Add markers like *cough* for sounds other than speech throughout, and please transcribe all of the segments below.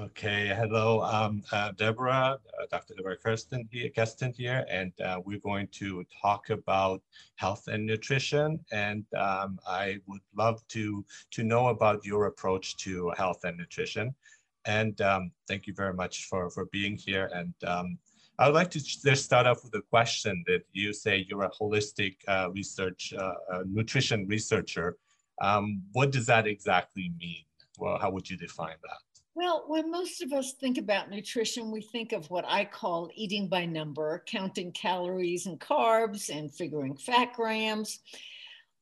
Okay, hello, um, uh, Deborah, uh, Dr. Deborah Kirsten here, Kesten here, and uh, we're going to talk about health and nutrition. And um, I would love to, to know about your approach to health and nutrition. And um, thank you very much for, for being here. And um, I would like to just start off with a question that you say you're a holistic uh, research, uh, nutrition researcher. Um, what does that exactly mean? Well, how would you define that? Well, when most of us think about nutrition, we think of what I call eating by number, counting calories and carbs and figuring fat grams.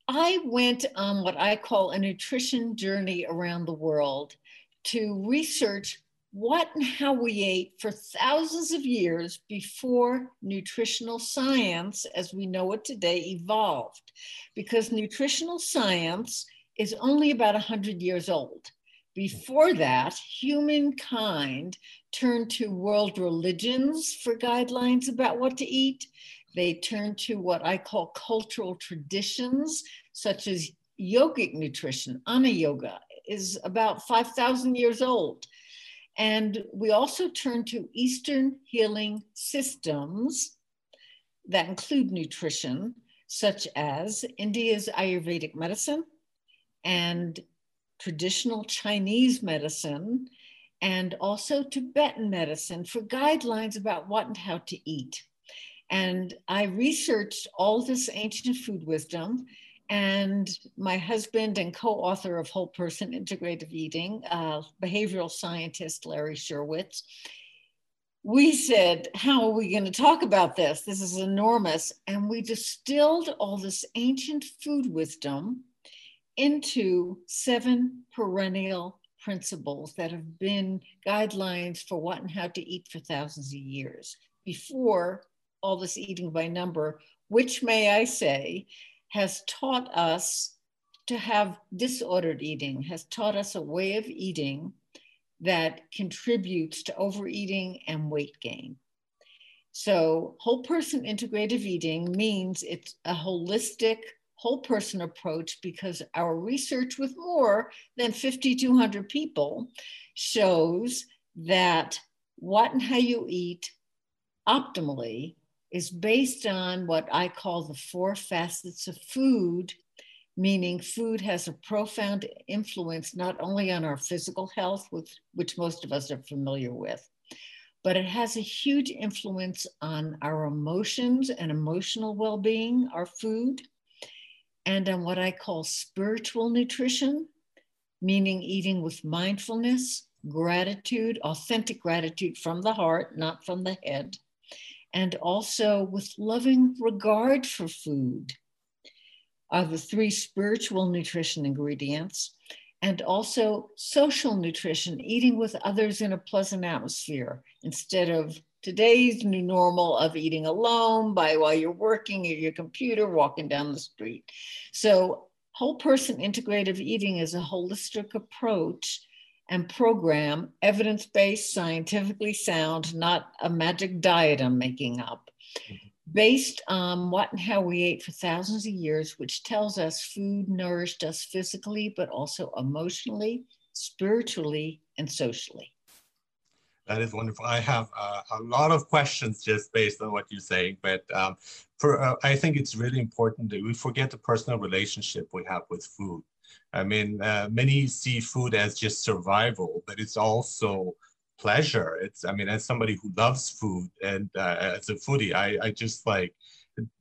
I went on what I call a nutrition journey around the world to research what and how we ate for thousands of years before nutritional science, as we know it today, evolved. Because nutritional science is only about 100 years old. Before that, humankind turned to world religions for guidelines about what to eat. They turned to what I call cultural traditions, such as yogic nutrition. Ana Yoga is about 5,000 years old. And we also turn to Eastern healing systems that include nutrition, such as India's Ayurvedic medicine and traditional Chinese medicine and also Tibetan medicine for guidelines about what and how to eat. And I researched all this ancient food wisdom. And my husband and co author of Whole Person Integrative Eating, uh, behavioral scientist Larry Scherwitz, we said, How are we going to talk about this? This is enormous. And we distilled all this ancient food wisdom into seven perennial principles that have been guidelines for what and how to eat for thousands of years before all this eating by number, which may I say has taught us to have disordered eating, has taught us a way of eating that contributes to overeating and weight gain. So, whole person integrative eating means it's a holistic whole person approach because our research with more than 5,200 people shows that what and how you eat optimally is based on what I call the four facets of food, meaning food has a profound influence not only on our physical health, which, which most of us are familiar with, but it has a huge influence on our emotions and emotional well being, our food and on what I call spiritual nutrition, meaning eating with mindfulness, gratitude, authentic gratitude from the heart, not from the head, and also with loving regard for food are the three spiritual nutrition ingredients, and also social nutrition, eating with others in a pleasant atmosphere instead of today's new normal of eating alone by while you're working at your computer, walking down the street. So, whole person integrative eating is a holistic approach and program, evidence based, scientifically sound, not a magic diet I'm making up, mm-hmm. based on what and how we ate for thousands of years, which tells us food nourished us physically, but also emotionally, spiritually, and socially. That is wonderful. I have uh, a lot of questions just based on what you're saying, but um, for uh, I think it's really important that we forget the personal relationship we have with food. I mean, uh, many see food as just survival, but it's also pleasure. It's I mean, as somebody who loves food and uh, as a foodie, I I just like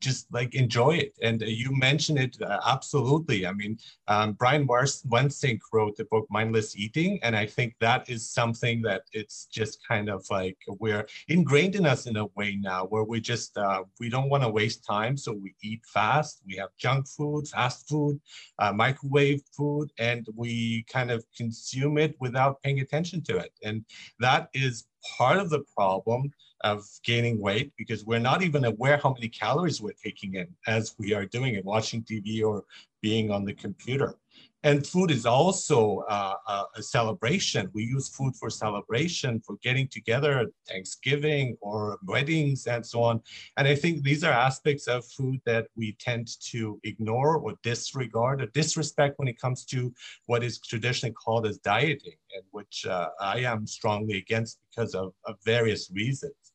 just like enjoy it. And you mentioned it uh, absolutely. I mean, um, Brian Wansink wrote the book Mindless Eating, and I think that is something that it's just kind of like we're ingrained in us in a way now, where we just uh, we don't want to waste time, so we eat fast. We have junk food, fast food, uh, microwave food, and we kind of consume it without paying attention to it, and that is part of the problem of gaining weight because we're not even aware how many calories we're taking in as we are doing it, watching TV or being on the computer. and food is also uh, a, a, celebration. We use food for celebration, for getting together, Thanksgiving or weddings and so on. And I think these are aspects of food that we tend to ignore or disregard or disrespect when it comes to what is traditionally called as dieting, and which uh, I am strongly against because of, of various reasons.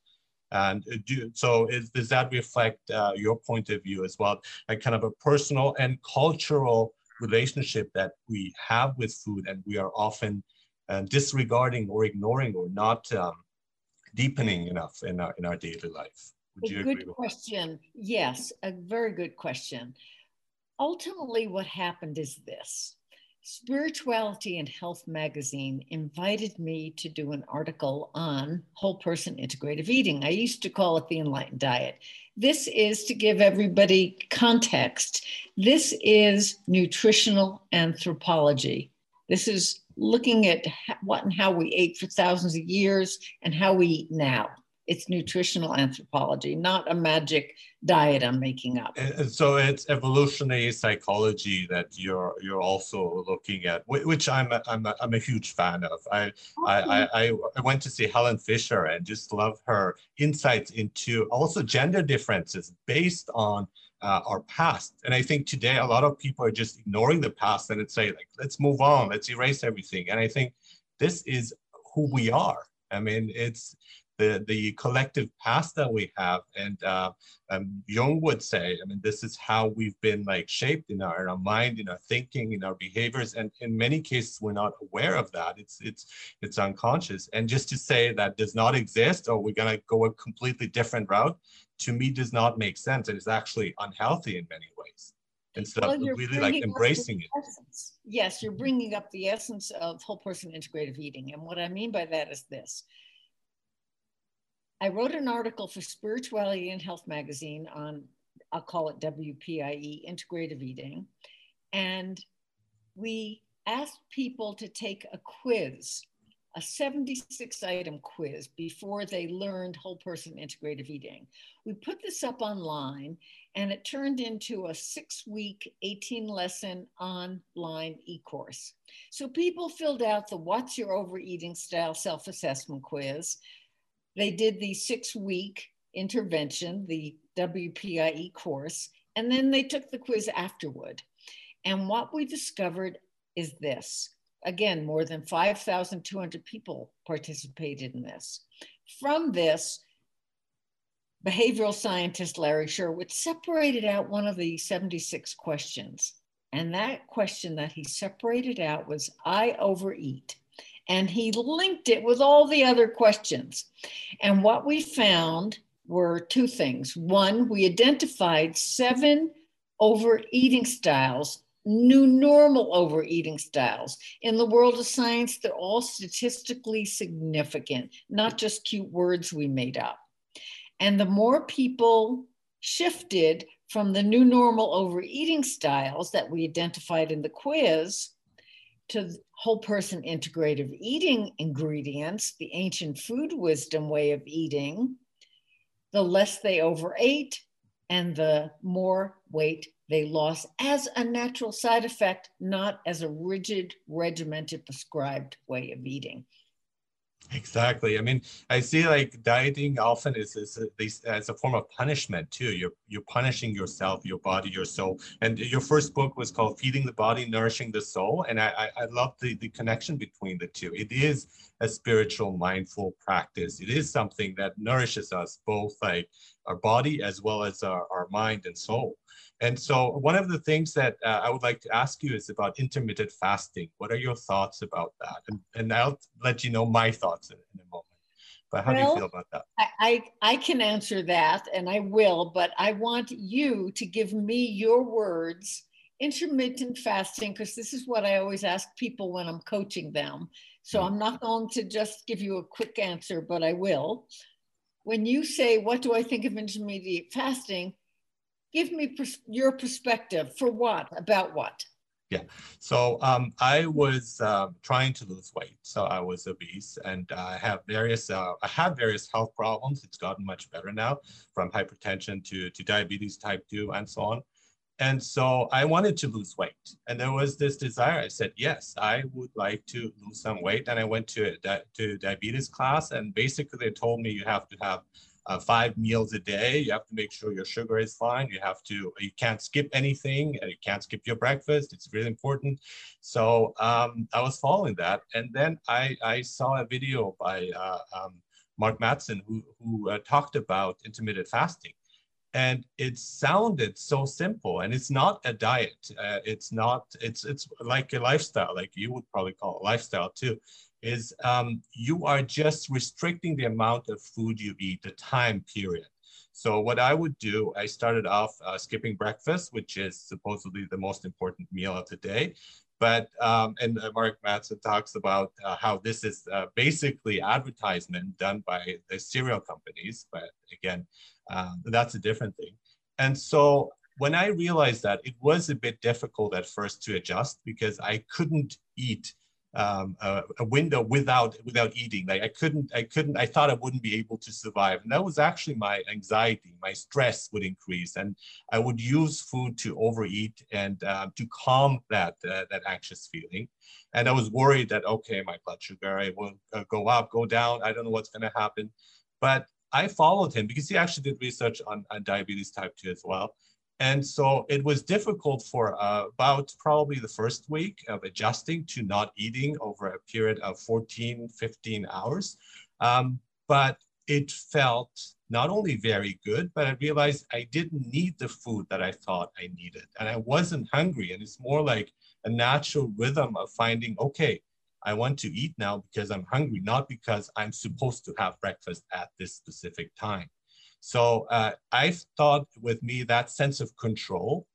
And do, so is, does that reflect uh, your point of view as well, like kind of a personal and cultural relationship that we have with food and we are often uh, disregarding or ignoring or not um, deepening enough in our, in our daily life. Would a good question. That? Yes, a very good question. Ultimately, what happened is this Spirituality and Health magazine invited me to do an article on whole person integrative eating. I used to call it the enlightened diet. This is to give everybody context. This is nutritional anthropology. This is looking at what and how we ate for thousands of years and how we eat now it's nutritional anthropology, not a magic diet I'm making up. And so it's evolutionary psychology that you're you're also looking at, which I'm a, I'm a, I'm a huge fan of. I, I, I I went to see Helen Fisher and just love her insights into also gender differences based on uh, our past. And I think today a lot of people are just ignoring the past and it's say like let's move on, let's erase everything. And I think this is who we are. I mean, it's the, the collective past that we have. And uh, um, Jung would say, I mean, this is how we've been like shaped in our, in our mind, in our thinking, in our behaviors. And in many cases, we're not aware of that. It's, it's, it's unconscious. And just to say that does not exist or we're gonna go a completely different route, to me does not make sense. And It is actually unhealthy in many ways instead well, of really like embracing it. Essence. Yes, you're bringing up the essence of whole person integrative eating. And what I mean by that is this I wrote an article for Spirituality and Health magazine on, I'll call it WPIE, integrative eating. And we asked people to take a quiz, a 76 item quiz before they learned whole person integrative eating. We put this up online and it turned into a six week, 18 lesson online e course. So people filled out the What's Your Overeating Style self assessment quiz they did the six week intervention, the WPIE course, and then they took the quiz afterward. And what we discovered is this again, more than 5,200 people participated in this. From this, behavioral scientist Larry Scherwitz separated out one of the 76 questions. And that question that he separated out was I overeat and he linked it with all the other questions. And what we found were two things. One, we identified seven overeating styles, new normal overeating styles. In the world of science, they're all statistically significant, not just cute words we made up. And the more people shifted from the new normal overeating styles that we identified in the quiz to whole person integrative eating ingredients, the ancient food wisdom way of eating, the less they overate and the more weight they lost as a natural side effect, not as a rigid, regimented, prescribed way of eating. Exactly. I mean, I see like dieting often is, is uh, a, as a form of punishment too. You're you're punishing yourself, your body, your soul. And your first book was called "Feeding the Body, Nourishing the Soul," and I I, I love the the connection between the two. It is a spiritual, mindful practice. It is something that nourishes us both like our body as well as our, our mind and soul. And so one of the things that uh, I would like to ask you is about intermittent fasting. What are your thoughts about that? And, and I'll let you know my thoughts in, in a moment. But how well, do you feel about that? I, I can answer that and I will, but I want you to give me your words. Intermittent fasting, because this is what I always ask people when I'm coaching them. So mm-hmm. I'm not going to just give you a quick answer, but I will. When you say, What do I think of intermediate fasting? Give me pers- your perspective for what about what yeah so um, i was uh, trying to lose weight so i was obese and i have various uh, i have various health problems it's gotten much better now from hypertension to, to diabetes type 2 and so on And so I wanted to lose weight. And there was this desire. I said, yes, I would like to lose some weight. And I went to a to diabetes class. And basically, they told me you have to have uh, five meals a day. You have to make sure your sugar is fine. You have to, you can't skip anything. You can't skip your breakfast. It's really important. So um, I was following that. And then I, I saw a video by uh, um, Mark Mattson who, who uh, talked about intermittent fasting. And it sounded so simple, and it's not a diet. Uh, it's not. It's it's like a lifestyle, like you would probably call it lifestyle too is um, you are just restricting the amount of food you eat, the time period. So what I would do, I started off uh, skipping breakfast, which is supposedly the most important meal of the day. But, um, and uh, Mark Mattson talks about uh, how this is uh, basically advertisement done by the cereal companies. But again, um, that's a different thing. And so when I realized that, it was a bit difficult at first to adjust because I couldn't eat um, a, a, window without without eating. Like I couldn't, I couldn't, I thought I wouldn't be able to survive. And that was actually my anxiety, my stress would increase, and I would use food to overeat and uh, to calm that uh, that anxious feeling. And I was worried that okay, my blood sugar will uh, go up, go down. I don't know what's going to happen, but I followed him because he actually did research on, on diabetes type 2 as well. And so it was difficult for uh, about probably the first week of adjusting to not eating over a period of 14, 15 hours. Um, but it felt not only very good, but I realized I didn't need the food that I thought I needed. And I wasn't hungry. And it's more like a natural rhythm of finding, okay, I want to eat now because I'm hungry, not because I'm supposed to have breakfast at this specific time. So uh, I thought with me that sense of control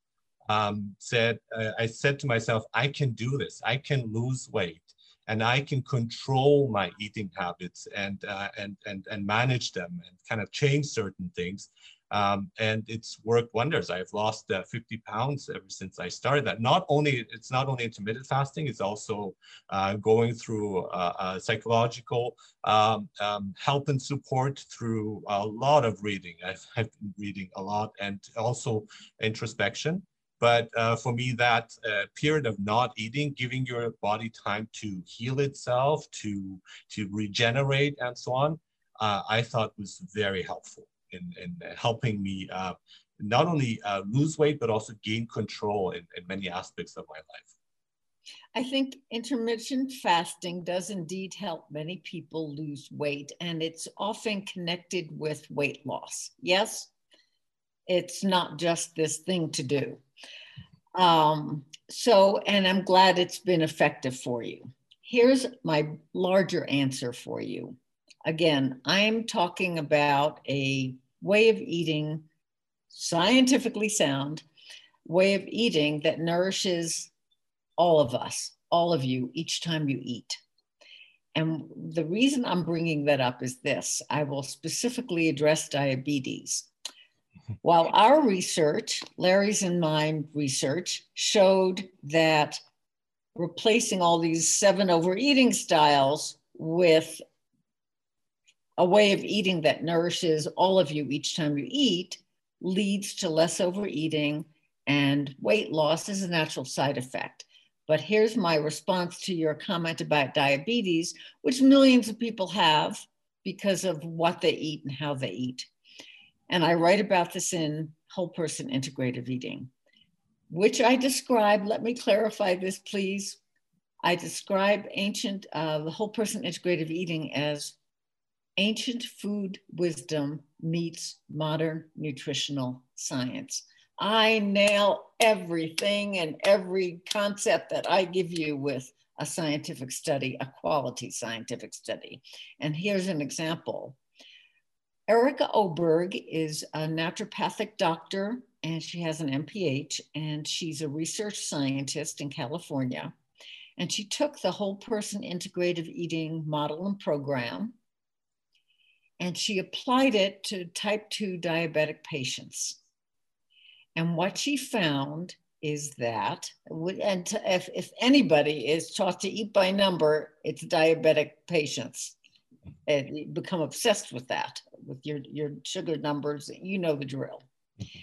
um, said, uh, I said to myself, I can do this. I can lose weight and I can control my eating habits and, uh, and, and, and manage them and kind of change certain things. Um, and it's worked wonders. I've lost uh, 50 pounds ever since I started that. Not only it's not only intermittent fasting, it's also uh, going through uh, psychological um, um, help and support through a lot of reading. I've, I've been reading a lot and also introspection. But uh, for me, that uh, period of not eating, giving your body time to heal itself, to to regenerate, and so on, uh, I thought was very helpful in, in helping me uh, not only uh, lose weight, but also gain control in, in many aspects of my life. I think intermittent fasting does indeed help many people lose weight, and it's often connected with weight loss. Yes, it's not just this thing to do. Um, so, and I'm glad it's been effective for you. Here's my larger answer for you Again, I'm talking about a way of eating, scientifically sound way of eating that nourishes all of us, all of you, each time you eat. And the reason I'm bringing that up is this I will specifically address diabetes. While our research, Larry's and mine research, showed that replacing all these seven overeating styles with a way of eating that nourishes all of you each time you eat leads to less overeating and weight loss is a natural side effect. But here's my response to your comment about diabetes, which millions of people have because of what they eat and how they eat. And I write about this in Whole Person Integrative Eating, which I describe. Let me clarify this, please. I describe ancient, uh, the whole person integrative eating as ancient food wisdom meets modern nutritional science. I nail everything and every concept that I give you with a scientific study, a quality scientific study. And here's an example. Erica Oberg is a naturopathic doctor and she has an MPH and she's a research scientist in California. And she took the whole person integrative eating model and program and she applied it to type 2 diabetic patients. And what she found is that, and if, if anybody is taught to eat by number, it's diabetic patients. And you become obsessed with that, with your, your sugar numbers, you know the drill. Mm-hmm.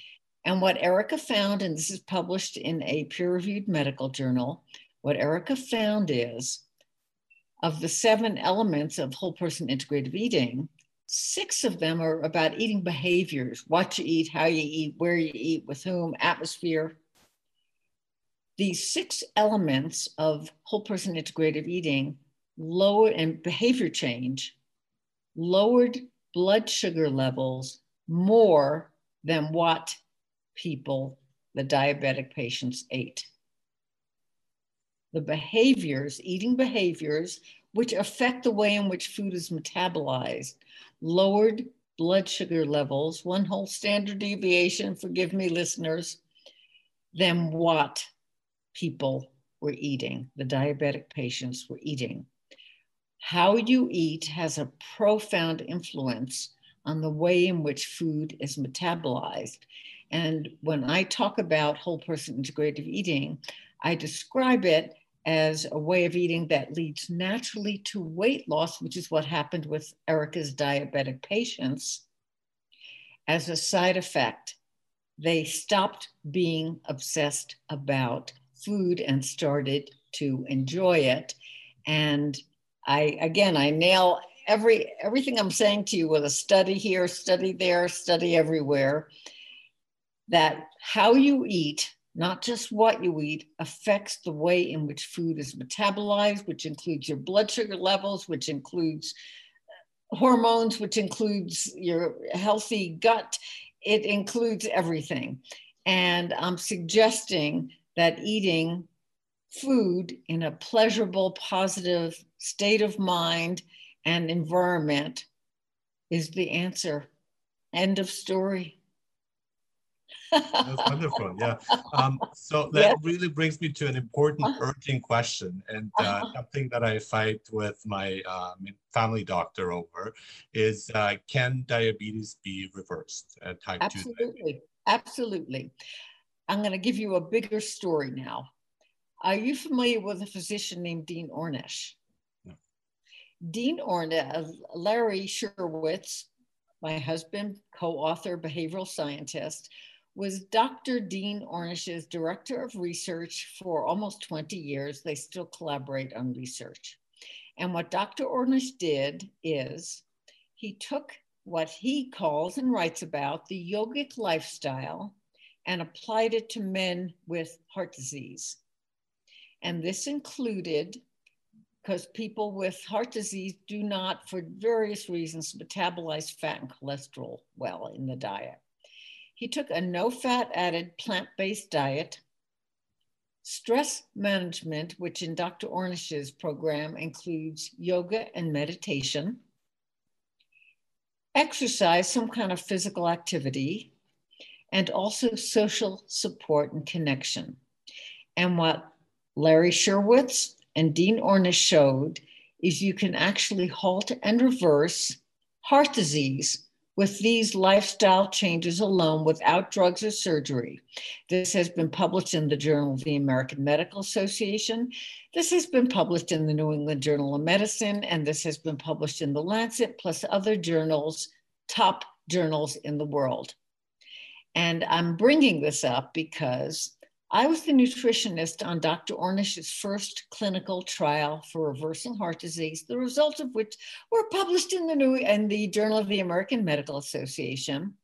And what Erica found, and this is published in a peer reviewed medical journal, what Erica found is of the seven elements of whole person integrative eating, six of them are about eating behaviors what you eat, how you eat, where you eat, with whom, atmosphere. These six elements of whole person integrative eating lower and behavior change lowered blood sugar levels more than what people, the diabetic patients, ate. The behaviors, eating behaviors, which affect the way in which food is metabolized, lowered blood sugar levels, one whole standard deviation, forgive me, listeners, than what people were eating, the diabetic patients were eating. How you eat has a profound influence on the way in which food is metabolized. And when I talk about whole person integrative eating, I describe it as a way of eating that leads naturally to weight loss, which is what happened with Erica's diabetic patients. As a side effect, they stopped being obsessed about food and started to enjoy it. And I, again, I nail every everything I'm saying to you with a study here, study there, study everywhere. That how you eat not just what you eat, affects the way in which food is metabolized, which includes your blood sugar levels, which includes uh, hormones, which includes your healthy gut. It includes everything. And I'm suggesting that eating food in a pleasurable, positive state of mind and environment is the answer. End of story. That's wonderful. Yeah. Um, so *laughs* that really brings me to an important, uh-huh. urgent question, and uh, uh-huh. something that I fight with my um, family doctor over is: uh, Can diabetes be reversed? Uh, type Absolutely. Absolutely. I'm going to give you a bigger story now. Are you familiar with a physician named Dean Ornish? No. Dean Ornish, Larry Scherwitz, my husband, co-author, behavioral scientist, was Dr. Dean Ornish's director of research for almost 20 years. They still collaborate on research. And what Dr. Ornish did is he took what he calls and writes about the yogic lifestyle and applied it to men with heart disease. And this included because people with heart disease do not, for various reasons, metabolize fat and cholesterol well in the diet. He took a no fat added plant based diet, stress management, which in Dr. Ornish's program includes yoga and meditation, exercise, some kind of physical activity, and also social support and connection. And what Larry Scherwitz and Dean Ornish showed is you can actually halt and reverse heart disease with these lifestyle changes alone without drugs or surgery. This has been published in the Journal of the American Medical Association. This has been published in the New England Journal of Medicine, and this has been published in the Lancet, plus other journals, top journals in the world. And I'm bringing this up because I was the nutritionist on Dr. Ornish's first clinical trial for reversing heart disease, the results of which were published in the New in the Journal of the American Medical Association.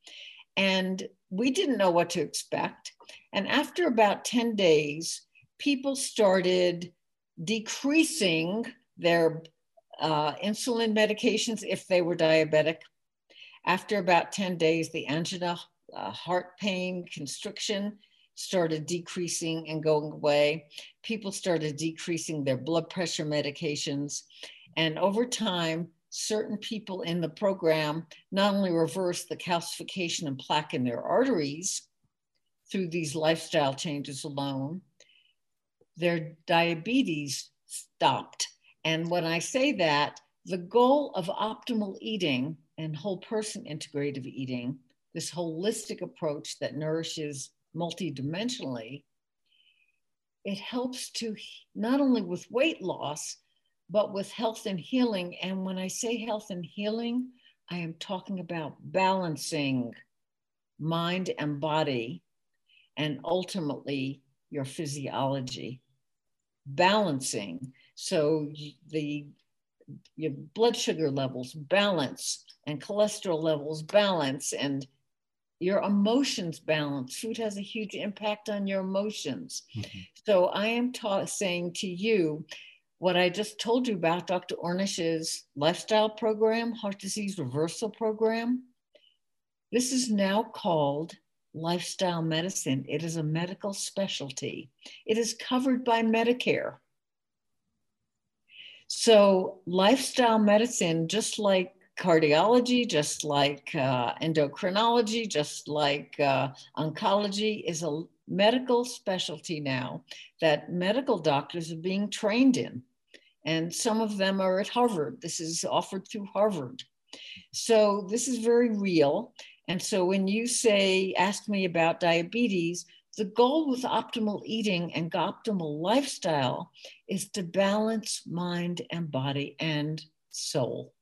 And we didn't know what to expect. And after about 10 days, people started decreasing their uh, insulin medications if they were diabetic. After about 10 days, the angina, uh, heart pain, constriction started decreasing and going away. People started decreasing their blood pressure medications. And over time, certain people in the program not only reversed the calcification and plaque in their arteries through these lifestyle changes alone, their diabetes stopped. And when I say that, the goal of optimal eating and whole person integrative eating, this holistic approach that nourishes multidimensionally, it helps to not only with weight loss, but with health and healing. And when I say health and healing, I am talking about balancing mind and body and ultimately your physiology. Balancing. So the your blood sugar levels balance and cholesterol levels balance and your emotions balance. Food has a huge impact on your emotions. Mm-hmm. So I am ta- saying to you what I just told you about Dr. Ornish's lifestyle program, heart disease reversal program. This is now called lifestyle medicine. It is a medical specialty. It is covered by Medicare. So, lifestyle medicine, just like cardiology, just like uh, endocrinology, just like uh, oncology, is a medical specialty now that medical doctors are being trained in. And some of them are at Harvard. This is offered through Harvard. So this is very real. And so when you say, ask me about diabetes, the goal with optimal eating and optimal lifestyle is to balance mind and body and soul.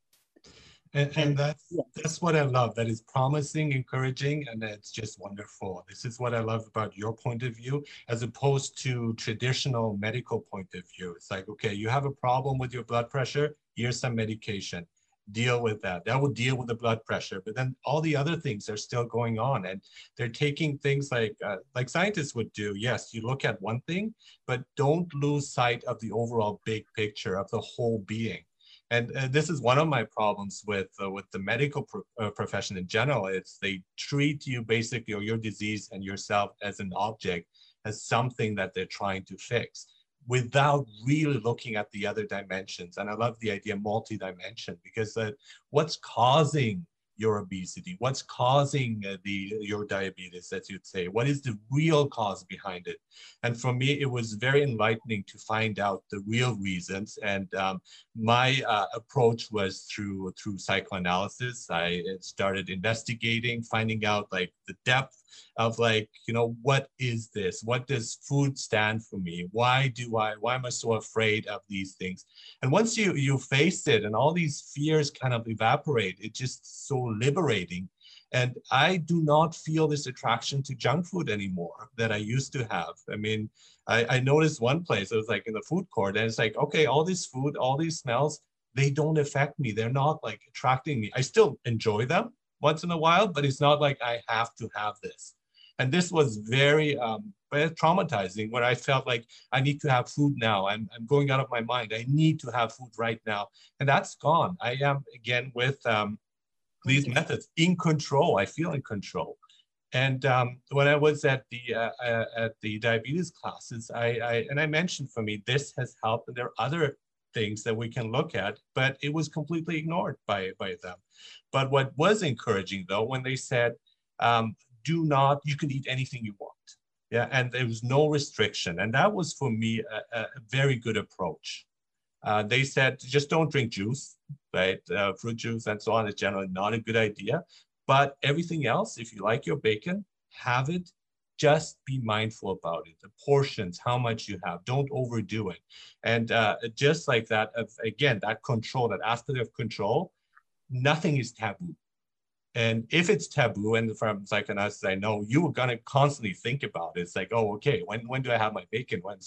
And, and that's yeah. that's what I love. That is promising, encouraging, and it's just wonderful. This is what I love about your point of view, as opposed to traditional medical point of view. It's like, okay, you have a problem with your blood pressure. Here's some medication. Deal with that. That will deal with the blood pressure. But then all the other things are still going on, and they're taking things like uh, like scientists would do. Yes, you look at one thing, but don't lose sight of the overall big picture of the whole being and uh, this is one of my problems with uh, with the medical pro uh, profession in general it's they treat you basically or your disease and yourself as an object as something that they're trying to fix without really looking at the other dimensions. And i love the idea multi-dimension because uh, what's causing your obesity? What's causing uh, the your diabetes, as you'd say? What is the real cause behind it? And for me, it was very enlightening to find out the real reasons. And um, my uh, approach was through through psychoanalysis. I started investigating, finding out like the depth of like, you know, what is this? What does food stand for me? Why do I, why am I so afraid of these things? And once you, you face it and all these fears kind of evaporate, it's just so liberating. And I do not feel this attraction to junk food anymore that I used to have. I mean, I, I noticed one place, it was like in the food court, and it's like, okay, all this food, all these smells, they don't affect me. They're not like attracting me. I still enjoy them once in a while, but it's not like I have to have this. And this was very, um, very traumatizing when I felt like I need to have food now. I'm, I'm going out of my mind. I need to have food right now. And that's gone. I am again with um, these methods in control. I feel in control. And um, when I was at the uh, uh, at the diabetes classes, I, I and I mentioned for me this has helped, and there are other things that we can look at, but it was completely ignored by by them. But what was encouraging though, when they said, um, do not, you can eat anything you want. Yeah, and there was no restriction. And that was for me a, a very good approach. Uh, they said, just don't drink juice, right? Uh, fruit juice and so on is generally not a good idea. But everything else, if you like your bacon, have it. Just be mindful about it. The portions, how much you have. Don't overdo it. And uh, just like that, of again, that control, that aspect of control, nothing is taboo. And if it's taboo, and from psychoanalysis, I know you are gonna constantly think about it. It's like, oh, okay, when when do I have my bacon? When?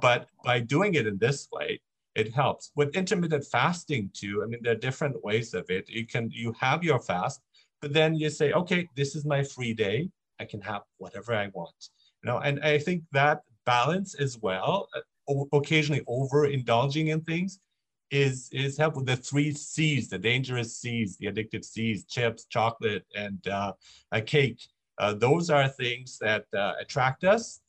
But by doing it in this way, it helps. With intermittent fasting too, I mean, there are different ways of it. You can you have your fast, but then you say, okay, this is my free day. I can have whatever I want. You know, and I think that balance as well, uh, occasionally overindulging in things, is is helpful. The three C's, the dangerous C's, the addictive C's, chips, chocolate, and uh, a cake. Uh, those are things that uh, attract us,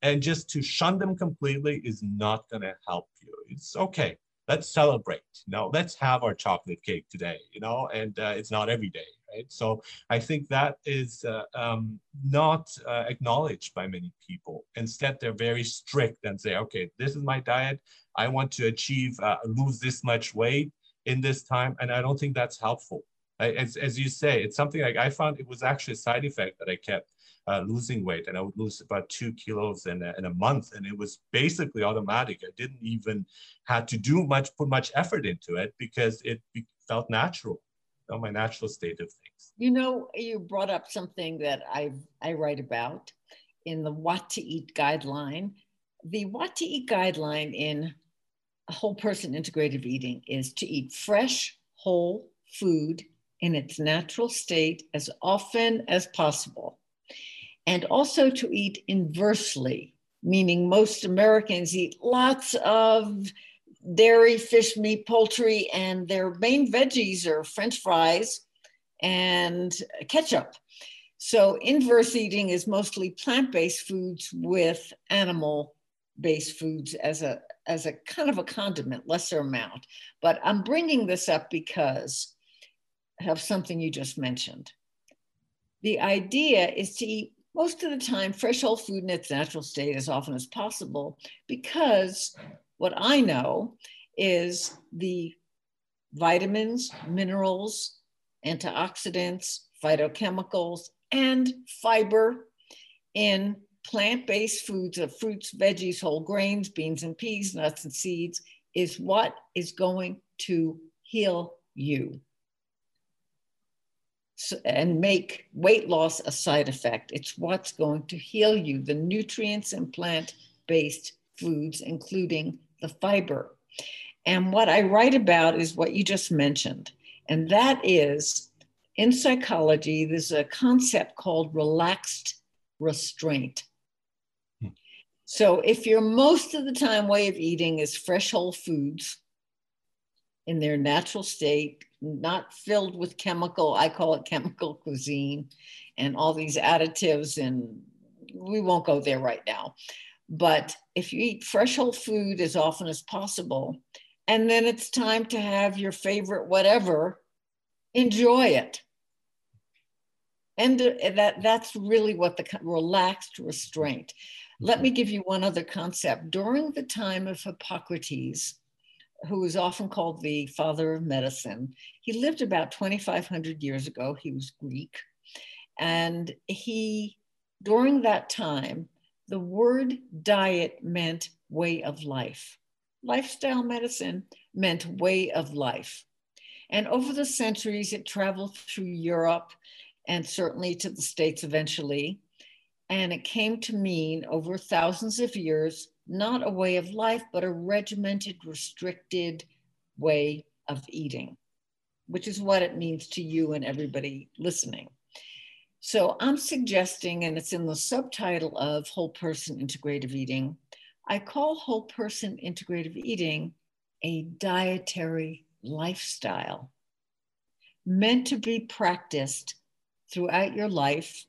and just to shun them completely is not going to help you. It's okay. Let's celebrate. You know, let's have our chocolate cake today. You know, and uh, it's not every day right? So I think that is uh, um, not uh, acknowledged by many people. Instead, they're very strict and say, okay, this is my diet. I want to achieve, uh, lose this much weight in this time. And I don't think that's helpful. As, as you say, it's something like I found it was actually a side effect that I kept uh, losing weight and I would lose about two kilos in a, in a month. And it was basically automatic. I didn't even had to do much, put much effort into it because it felt natural my natural state of things. You know, you brought up something that I I write about, in the What to Eat guideline. The What to Eat guideline in whole person integrative eating is to eat fresh, whole food in its natural state as often as possible. And also to eat inversely, meaning most Americans eat lots of dairy, fish, meat, poultry, and their main veggies are French fries and ketchup. So, inverse eating is mostly plant based foods with animal based foods as a, as a kind of a condiment, lesser amount. But I'm bringing this up because of something you just mentioned. The idea is to eat most of the time fresh whole food in its natural state as often as possible because what I know is the vitamins, minerals, antioxidants, phytochemicals, and fiber in plant based foods of fruits, veggies, whole grains, beans and peas, nuts and seeds is what is going to heal you and make weight loss a side effect. It's what's going to heal you, the nutrients in plant based foods, including the fiber. And what I write about is what you just mentioned, and that is in psychology, there's a concept called relaxed restraint. Hmm. So if your most of the time way of eating is fresh whole foods in their natural state, not filled with chemical, I call it chemical *laughs* cuisine, and all these additives, and we won't go there right now. But if you eat fresh whole food as often as possible, and then it's time to have your favorite whatever, enjoy it. And uh, that, that's really what the relaxed restraint. Let me mm-hmm. give you one other concept. During the time of Hippocrates, who is often called the father of medicine, he lived about 2,500 years ago. He was Greek. And he, during that time, the word diet meant way of life. Lifestyle medicine meant way of life. And over the centuries, it traveled through Europe and certainly to the States eventually. And it came to mean over thousands of years, not a way of life, but a regimented, restricted way of eating, which is what it means to you and everybody listening. So I'm suggesting, and it's in the subtitle of Whole Person Integrative Eating, I call whole person integrative eating a dietary lifestyle meant to be practiced throughout your life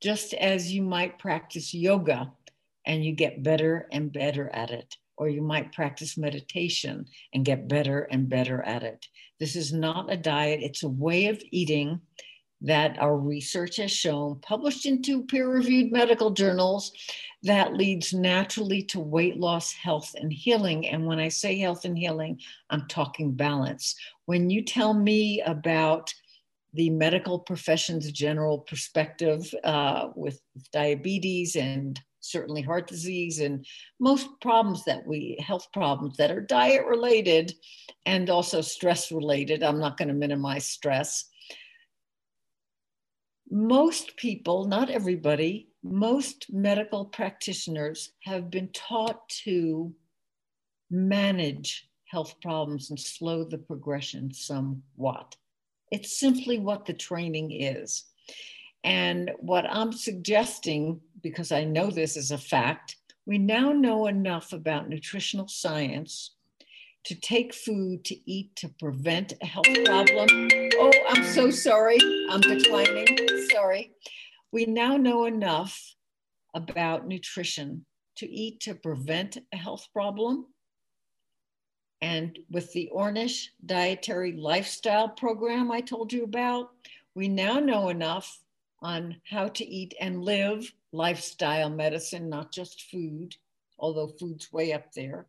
just as you might practice yoga and you get better and better at it, or you might practice meditation and get better and better at it. This is not a diet, it's a way of eating that our research has shown, published into peer reviewed medical journals, that leads naturally to weight loss, health, and healing. And when I say health and healing, I'm talking balance. When you tell me about the medical profession's general perspective uh, with diabetes and certainly heart disease and most problems that we health problems that are diet related and also stress related. I'm not going to minimize stress. Most people not everybody most medical practitioners have been taught to manage health problems and slow the progression somewhat. It's simply what the training is. And what I'm suggesting, because I know this is a fact, we now know enough about nutritional science to take food to eat to prevent a health problem. Oh, I'm so sorry. I'm declining. Sorry. We now know enough about nutrition to eat to prevent a health problem and with the Ornish dietary lifestyle program I told you about, we now know enough on how to eat and live lifestyle medicine, not just food, although food's way up there,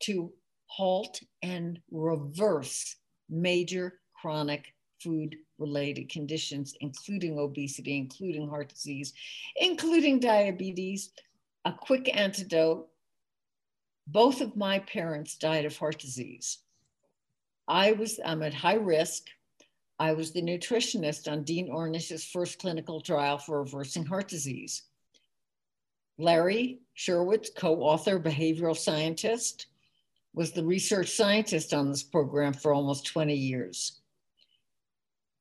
to halt and reverse major chronic food related conditions, including obesity, including heart disease, including diabetes. A quick antidote both of my parents died of heart disease. I was, I'm at high risk. I was the nutritionist on Dean Ornish's first clinical trial for reversing heart disease. Larry Scherwitz, co author, behavioral scientist, was the research scientist on this program for almost 20 years.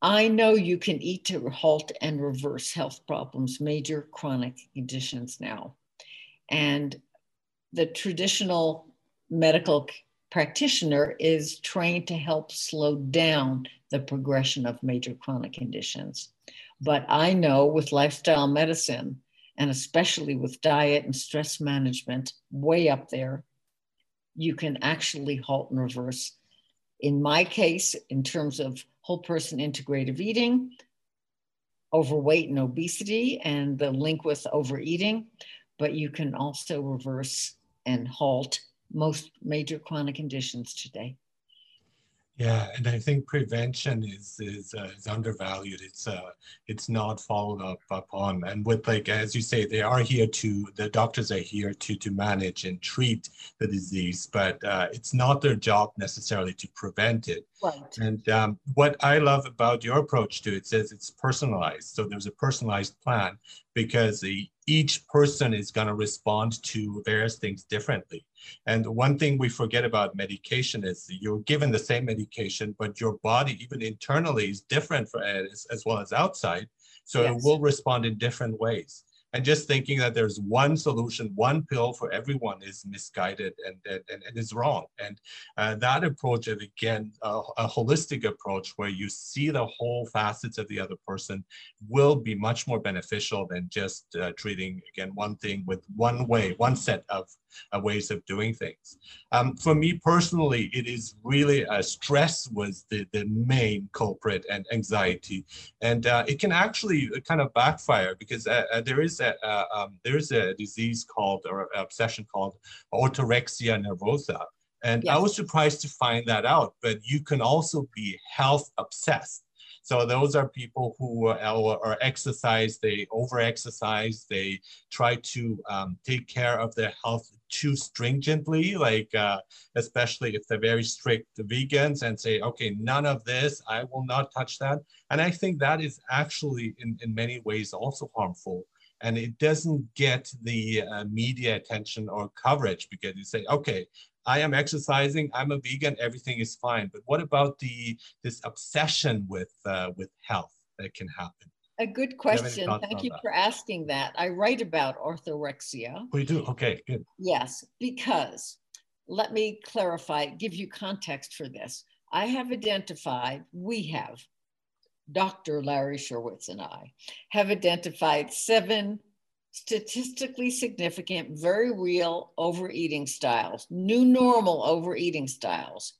I know you can eat to halt and reverse health problems, major chronic conditions now. And the traditional medical practitioner is trained to help slow down the progression of major chronic conditions. But I know with lifestyle medicine, and especially with diet and stress management, way up there, you can actually halt and reverse. In my case, in terms of whole person integrative eating, overweight and obesity, and the link with overeating, but you can also reverse and halt most major chronic conditions today. Yeah, and I think prevention is is, uh, is undervalued. It's uh, it's not followed up upon, and with like as you say, they are here to the doctors are here to to manage and treat the disease, but uh, it's not their job necessarily to prevent it. Right. And um, what I love about your approach to it says it's personalized. So there's a personalized plan because the, each person is going to respond to various things differently. And one thing we forget about medication is you're given the same medication, but your body, even internally, is different for, as, as well as outside. So yes. it will respond in different ways and just thinking that there's one solution one pill for everyone is misguided and and, and is wrong and uh, that approach is again a, a, holistic approach where you see the whole facets of the other person will be much more beneficial than just uh, treating again one thing with one way one set of uh, ways of doing things. Um, for me personally, it is really uh, stress was the, the main culprit and anxiety. And uh, it can actually kind of backfire because uh, uh, there is a, uh, um, there is a disease called or obsession called orthorexia nervosa. And yes. I was surprised to find that out, but you can also be health obsessed. So those are people who are, are exercise, they over exercise, they try to um, take care of their health too stringently, like uh, especially if they're very strict vegans and say, okay, none of this, I will not touch that. And I think that is actually in, in many ways also harmful. And it doesn't get the uh, media attention or coverage because you say, okay, I am exercising, I'm a vegan, everything is fine. But what about the this obsession with uh, with health that can happen? A good question. Thank you that? for asking that. I write about orthorexia. We do? Okay, good. Yes, because let me clarify, give you context for this. I have identified, we have, Dr. Larry Scherwitz and I have identified seven statistically significant, very real overeating styles, new normal overeating styles.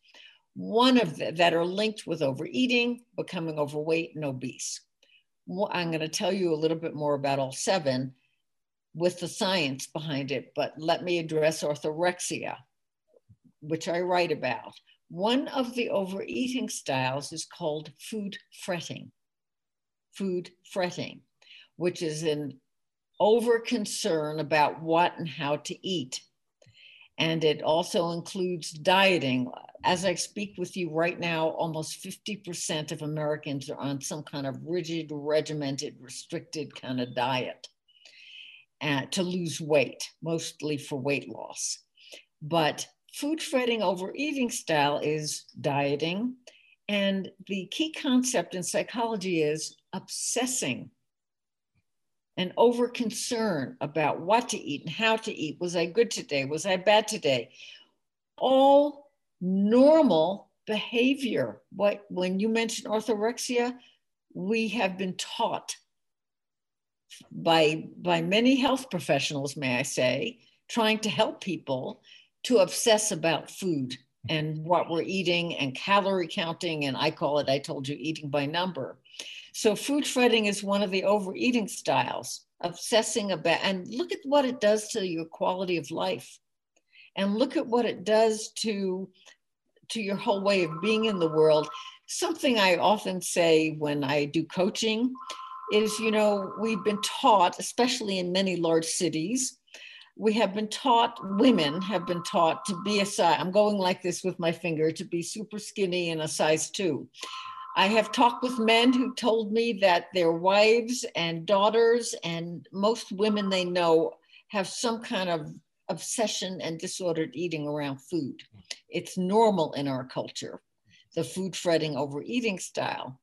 One of the, that are linked with overeating, becoming overweight and obese. I'm going to tell you a little bit more about all seven with the science behind it, but let me address orthorexia, which I write about. One of the overeating styles is called food fretting. Food fretting, which is an over concern about what and how to eat. And it also includes dieting. As I speak with you right now, almost 50% of Americans are on some kind of rigid, regimented, restricted kind of diet uh, to lose weight, mostly for weight loss. But food fretting overeating style is dieting. And the key concept in psychology is obsessing and over concern about what to eat and how to eat. Was I good today? Was I bad today? All normal behavior. What when you mention orthorexia, we have been taught by by many health professionals, may I say, trying to help people to obsess about food and what we're eating and calorie counting and I call it I told you eating by number. So food fretting is one of the overeating styles, obsessing about, and look at what it does to your quality of life. And look at what it does to, to your whole way of being in the world. Something I often say when I do coaching is, you know, we've been taught, especially in many large cities, we have been taught, women have been taught to be a size, I'm going like this with my finger, to be super skinny and a size two. I have talked with men who told me that their wives and daughters and most women they know have some kind of obsession and disordered eating around food. It's normal in our culture, the food fretting over eating style.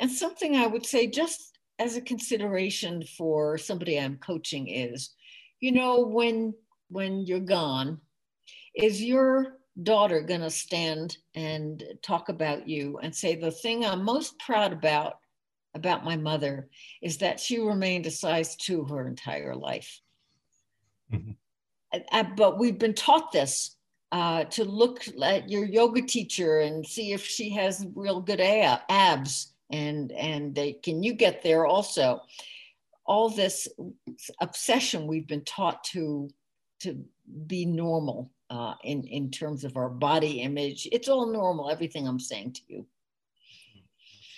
And something I would say, just as a consideration for somebody I'm coaching, is you know, when when you're gone, is your daughter going to stand and talk about you and say the thing I'm most proud about about my mother is that she remained a size 2 her entire life. Mm-hmm. but we've been taught this uh, to look at your yoga teacher and see if she has real good abs and and they, can you get there also all this obsession we've been taught to to be normal uh, in in terms of our body image. It's all normal. Everything I'm saying to you.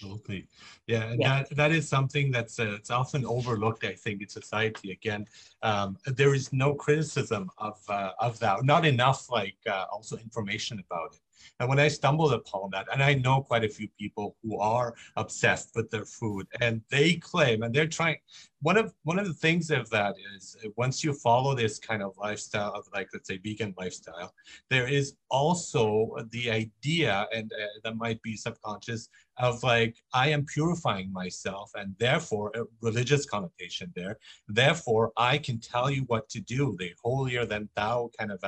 Absolutely, yeah, yeah. that that is something that's uh, it's often overlooked. I think in society. Again, um, there is no criticism of uh, of that. Not enough, like uh, also information about it. And when I stumbled upon that, and I know quite a few people who are obsessed with their food, and they claim, and they're trying. One of one of the things of that is once you follow this kind of lifestyle of like let's say vegan lifestyle, there is also the idea, and uh, that might be subconscious, of like I am purifying myself, and therefore a religious connotation there. Therefore, I can tell you what to do. The holier than thou kind of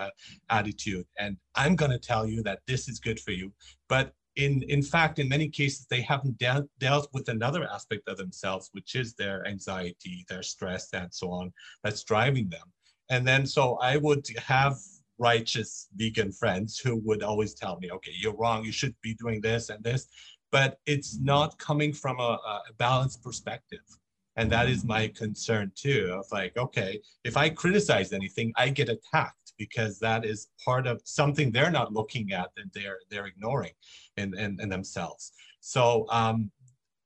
attitude, and I'm going to tell you that this is good for you. But in in fact, in many cases, they haven't de- dealt with another aspect of themselves, which is their anxiety, their stress, and so on, that's driving them. And then, so I would have righteous vegan friends who would always tell me, okay, you're wrong, you should be doing this and this, but it's not coming from a, a balanced perspective. And that is my concern too of like, okay, if I criticize anything, I get attacked because that is part of something they're not looking at and they're they're ignoring in, in, in themselves. So um,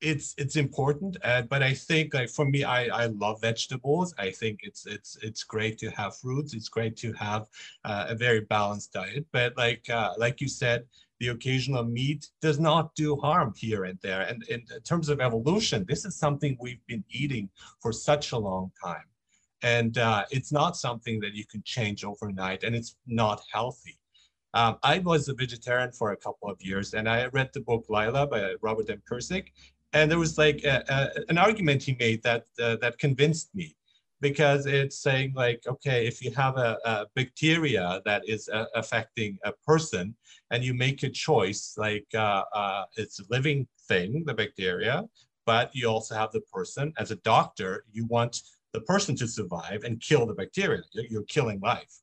it's it's important, uh, but I think like for me, I, I love vegetables. I think it's it's it's great to have fruits. It's great to have uh, a very balanced diet. But like uh, like you said, the occasional meat does not do harm here and there. And in terms of evolution, this is something we've been eating for such a long time. And uh, it's not something that you can change overnight, and it's not healthy. Um, I was a vegetarian for a couple of years, and I read the book Lila by Robert M. Pirsig, and there was like a, a, an argument he made that uh, that convinced me, because it's saying like, okay, if you have a, a bacteria that is uh, affecting a person, and you make a choice, like uh, uh, it's a living thing, the bacteria, but you also have the person. As a doctor, you want the person to survive and kill the bacteria. You're killing life.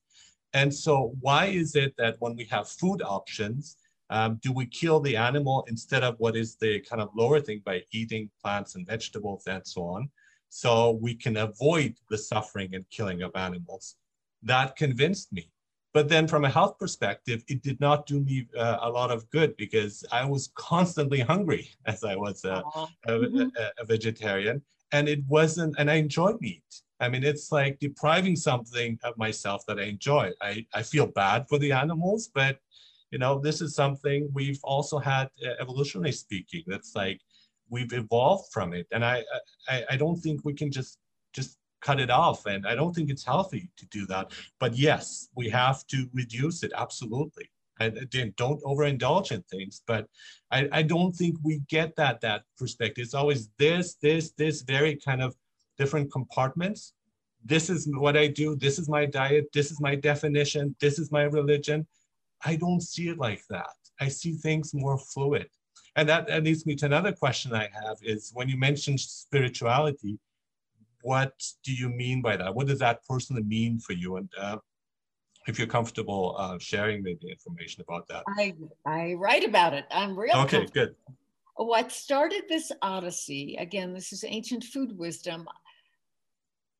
And so, why is it that when we have food options, um, do we kill the animal instead of what is the kind of lower thing by eating plants and vegetables and so on? So we can avoid the suffering and killing of animals. That convinced me. But then, from a health perspective, it did not do me uh, a lot of good because I was constantly hungry *laughs* as I was a, a, a, a vegetarian. And it wasn't and i enjoy meat. I mean it's like depriving something of myself that i enjoy. I, I feel bad for the animals but you know this is something we've also had uh, evolutionarily speaking. That's like we've evolved from it and I, I i don't think we can just just cut it off and i don't think it's healthy to do that but yes we have to reduce it absolutely and again, don't overindulge in things. But I, I don't think we get that that perspective. It's always this, this, this very kind of different compartments. This is what I do. This is my diet. This is my definition. This is my religion. I don't see it like that. I see things more fluid. And that, that leads me to another question I have is when you mentioned spirituality, what do you mean by that? What does that personally mean for you? And uh, if you're comfortable uh, sharing maybe information about that. I, I write about it. I'm real. Okay, good. What started this odyssey, again, this is ancient food wisdom.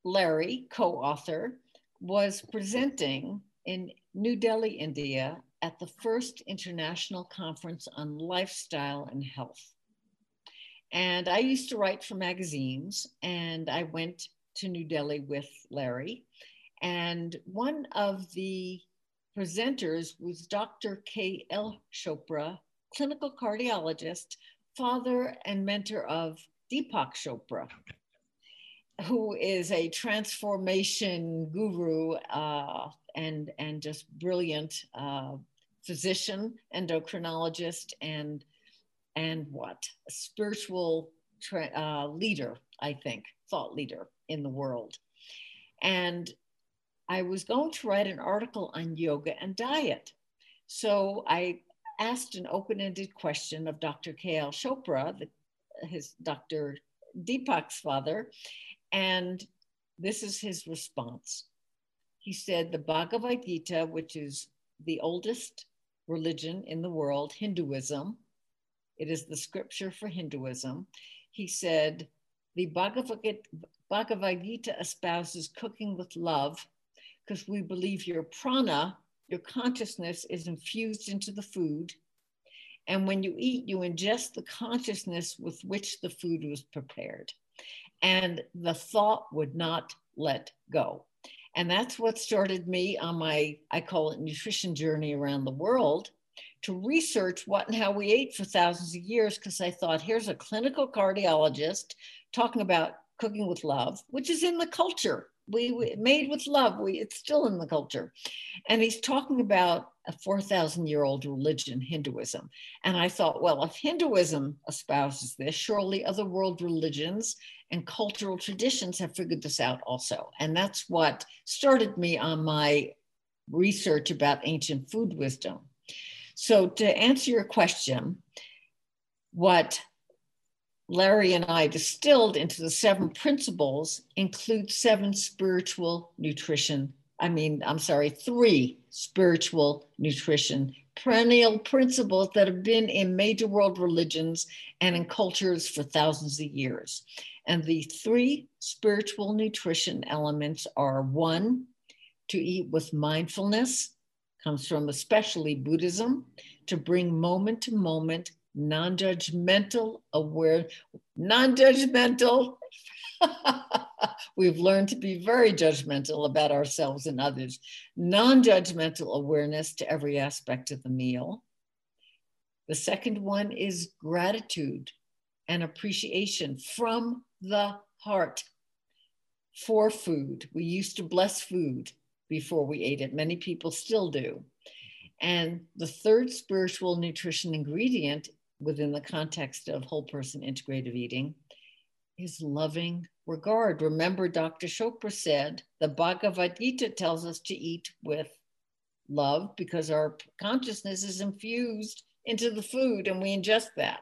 Larry, co author, was presenting in New Delhi, India, at the first international conference on lifestyle and health. And I used to write for magazines, and I went to New Delhi with Larry and one of the presenters was Dr. K.L. Chopra, clinical cardiologist, father and mentor of Deepak Chopra. Who is a transformation guru uh, and, and just brilliant uh, physician, endocrinologist, and, and what? A spiritual uh, leader, I think, thought leader in the world. And I was going to write an article on yoga and diet. So I asked an open ended question of Dr. K.L. Chopra, the, his Dr. Deepak's father, and this is his response. He said, The Bhagavad Gita, which is the oldest religion in the world, Hinduism, it is the scripture for Hinduism. He said, The Bhagavad Gita espouses cooking with love because we believe your prana, your consciousness, is infused into the food. And when you eat, you ingest the consciousness with which the food was prepared. And the thought would not let go. And that's what started me on my, I call it nutrition journey around the world to research what and how we ate for thousands of years because I thought here's a clinical cardiologist talking about cooking with love, which is in the culture. We, we made with love. We it's still in the culture. And he's talking about a 4000 year old religion hinduism. And i thought well if hinduism espouses this surely other world religions and cultural traditions have figured this out also and that's what started me on my research about ancient food wisdom so to answer your question what Larry and I distilled into the seven principles include seven spiritual nutrition. I mean, I'm sorry, three spiritual nutrition perennial principles that have been in major world religions and in cultures for thousands of years. And the three spiritual nutrition elements are one, to eat with mindfulness, comes from especially Buddhism, to bring moment to moment non-judgmental aware non-judgmental. *laughs* We've learned to be very judgmental about ourselves and others. Non-judgmental awareness to every aspect of the meal. The second one is gratitude and appreciation from the heart for food we used to bless food before we ate it many people still do and the third spiritual nutrition ingredient within the context of whole person integrative eating is loving regard. Remember, Dr. Chopra said the Bhagavad Gita tells us to eat with love because our consciousness is infused into the food and we ingest that.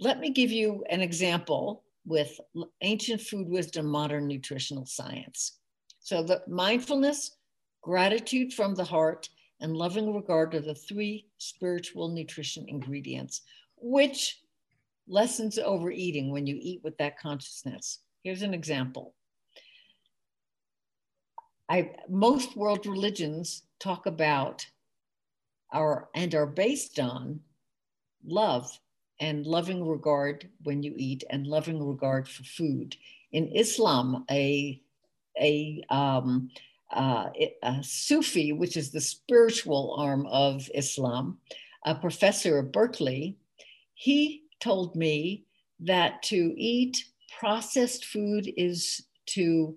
Let me give you an example with ancient food wisdom, modern nutritional science. So, the mindfulness, gratitude from the heart, and loving regard are the three spiritual nutrition ingredients which lessens overeating when you eat with that consciousness. Here's an example. I, most world religions talk about our and are based on love and loving regard when you eat and loving regard for food. In Islam, a a, um, uh, a Sufi, which is the spiritual arm of Islam, a professor at Berkeley, he told me that to eat processed food is to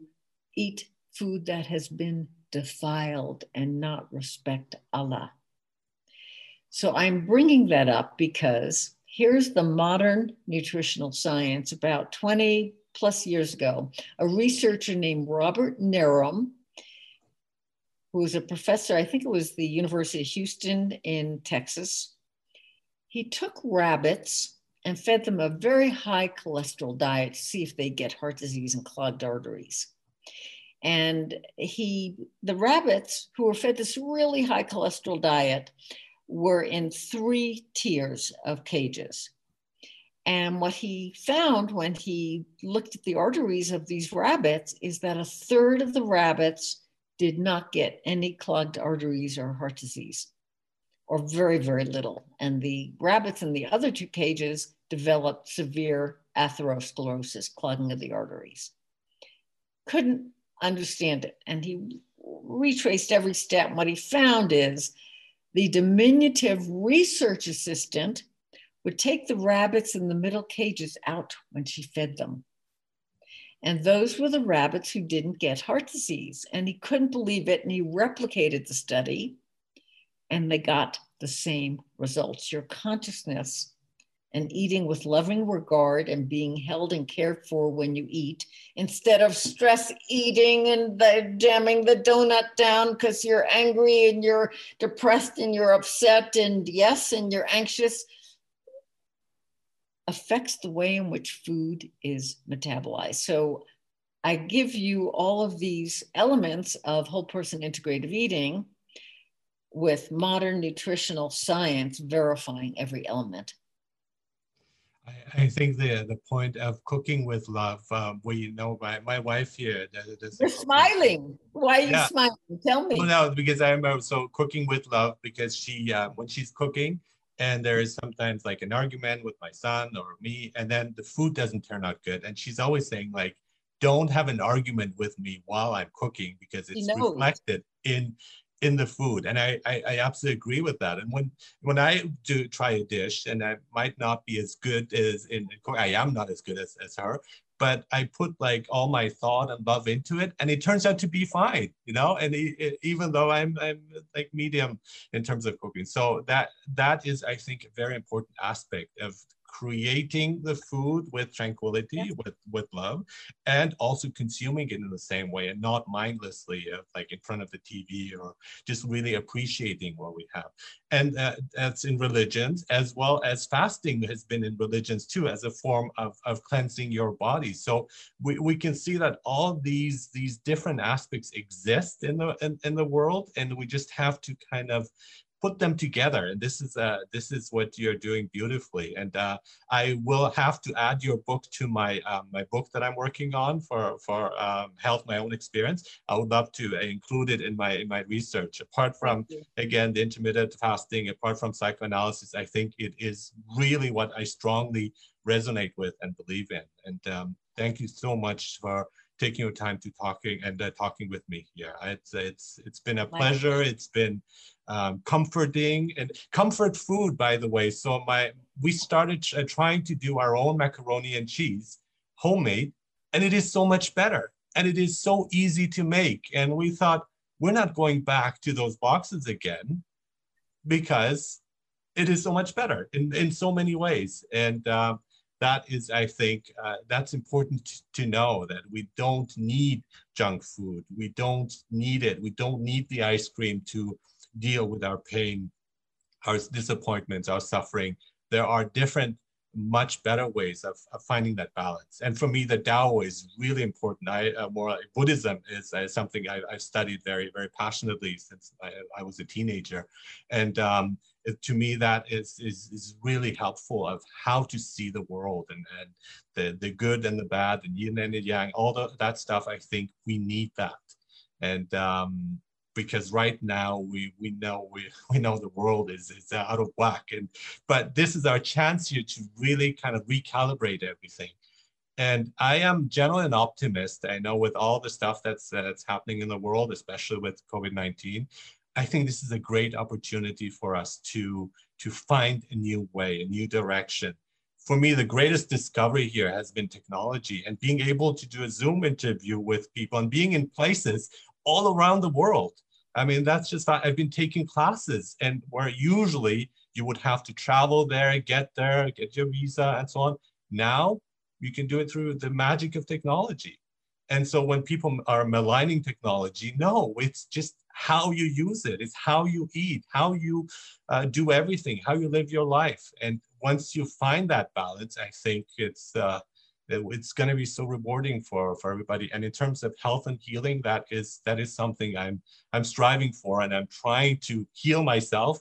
eat food that has been defiled and not respect Allah. So I'm bringing that up because here's the modern nutritional science about 20 plus years ago. A researcher named Robert Nerem, who was a professor, I think it was the University of Houston in Texas, he took rabbits and fed them a very high cholesterol diet to see if they get heart disease and clogged arteries. And he, the rabbits who were fed this really high cholesterol diet were in three tiers of cages. And what he found when he looked at the arteries of these rabbits is that a third of the rabbits did not get any clogged arteries or heart disease or very, very little. And the rabbits in the other two cages developed severe atherosclerosis, clogging of the arteries. Couldn't understand it. And he retraced every step. What he found is the diminutive research assistant would take the rabbits in the middle cages out when she fed them. And those were the rabbits who didn't get heart disease. And he couldn't believe it. And he replicated the study and they got the same results. Your consciousness and eating with loving regard and being held and cared for when you eat instead of stress eating and the, jamming the donut down because you're angry and you're depressed and you're upset and yes and you're anxious affects the way in which food is metabolized. So i give you all of these elements of whole person integrative eating with modern nutritional science verifying every element I, I think the the point of cooking with love, um, we know my, my wife here. You're smiling. Why are you yeah. smiling? Tell me. Well, no, because I'm so cooking with love because she uh, when she's cooking and there is sometimes like an argument with my son or me, and then the food doesn't turn out good, and she's always saying like, "Don't have an argument with me while I'm cooking because it's reflected in in the food and I, I, I absolutely agree with that and when when i do try a dish and i might not be as good as in i am not as good as, as her but i put like all my thought and love into it and it turns out to be fine you know and it, it, even though i'm i'm like medium in terms of cooking. So that that is i think a very important aspect of creating the food with tranquility, yeah. with, with love, and also consuming it in the same way and not mindlessly, uh, like in front of the TV or just really appreciating what we have. And uh, that's in religions as well as fasting has been in religions too as a form of, of cleansing your body. So we, we can see that all these these different aspects exist in the in, in the world and we just have to kind of put them together. And this is uh, this is what you're doing beautifully. And uh, I will have to add your book to my um, my book that I'm working on for for um, health, my own experience. I would love to include it in my in my research. Apart from again the intermittent fasting, apart from psychoanalysis, I think it is really what I strongly resonate with and believe in. And um, thank you so much for taking your time to talking and uh, talking with me here. It's it's it's been a pleasure. It's been um, comforting and comfort food, by the way. So my we started uh, trying to do our own macaroni and cheese, homemade, and it is so much better. And it is so easy to make. And we thought we're not going back to those boxes again because it is so much better in, in so many ways. And uh, that is, I think, uh, that's important to know that we don't need junk food. We don't need it. We don't need the ice cream to deal with our pain, our disappointments, our suffering. There are different, much better ways of, of finding that balance. And for me, the Tao is really important. I uh, more Buddhism is uh, something I, have studied very, very passionately since I, I was a teenager. And um, to me, that is, is, is really helpful of how to see the world and, and the, the good and the bad and yin and the yang, all the, that stuff. I think we need that. And um, because right now we we know we, *laughs* we know the world is is out of whack and but this is our chance here to really kind of recalibrate everything and i am generally an optimist i know with all the stuff that's uh, that's happening in the world especially with covid-19 i think this is a great opportunity for us to to find a new way a new direction for me, the greatest discovery here has been technology and being able to do a Zoom interview with people and being in places all around the world. I mean, that's just, I've been taking classes and where usually you would have to travel there, get there, get your visa and so on. Now you can do it through the magic of technology. And so when people are maligning technology, no, it's just how you use it. It's how you eat, how you uh, do everything, how you live your life. And once you find that balance, I think it's, uh, it's going to be so rewarding for for everybody and in terms of health and healing that is that is something i'm i'm striving for and i'm trying to heal myself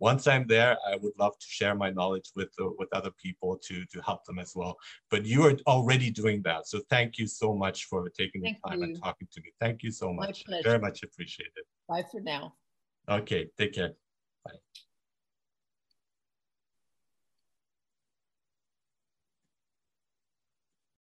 once i'm there i would love to share my knowledge with uh, with other people to to help them as well. But you are already doing that. So thank you so much for taking thank the time you. and talking to me. Thank you so much. very much appreciated. Bye for now. Okay take care. Bye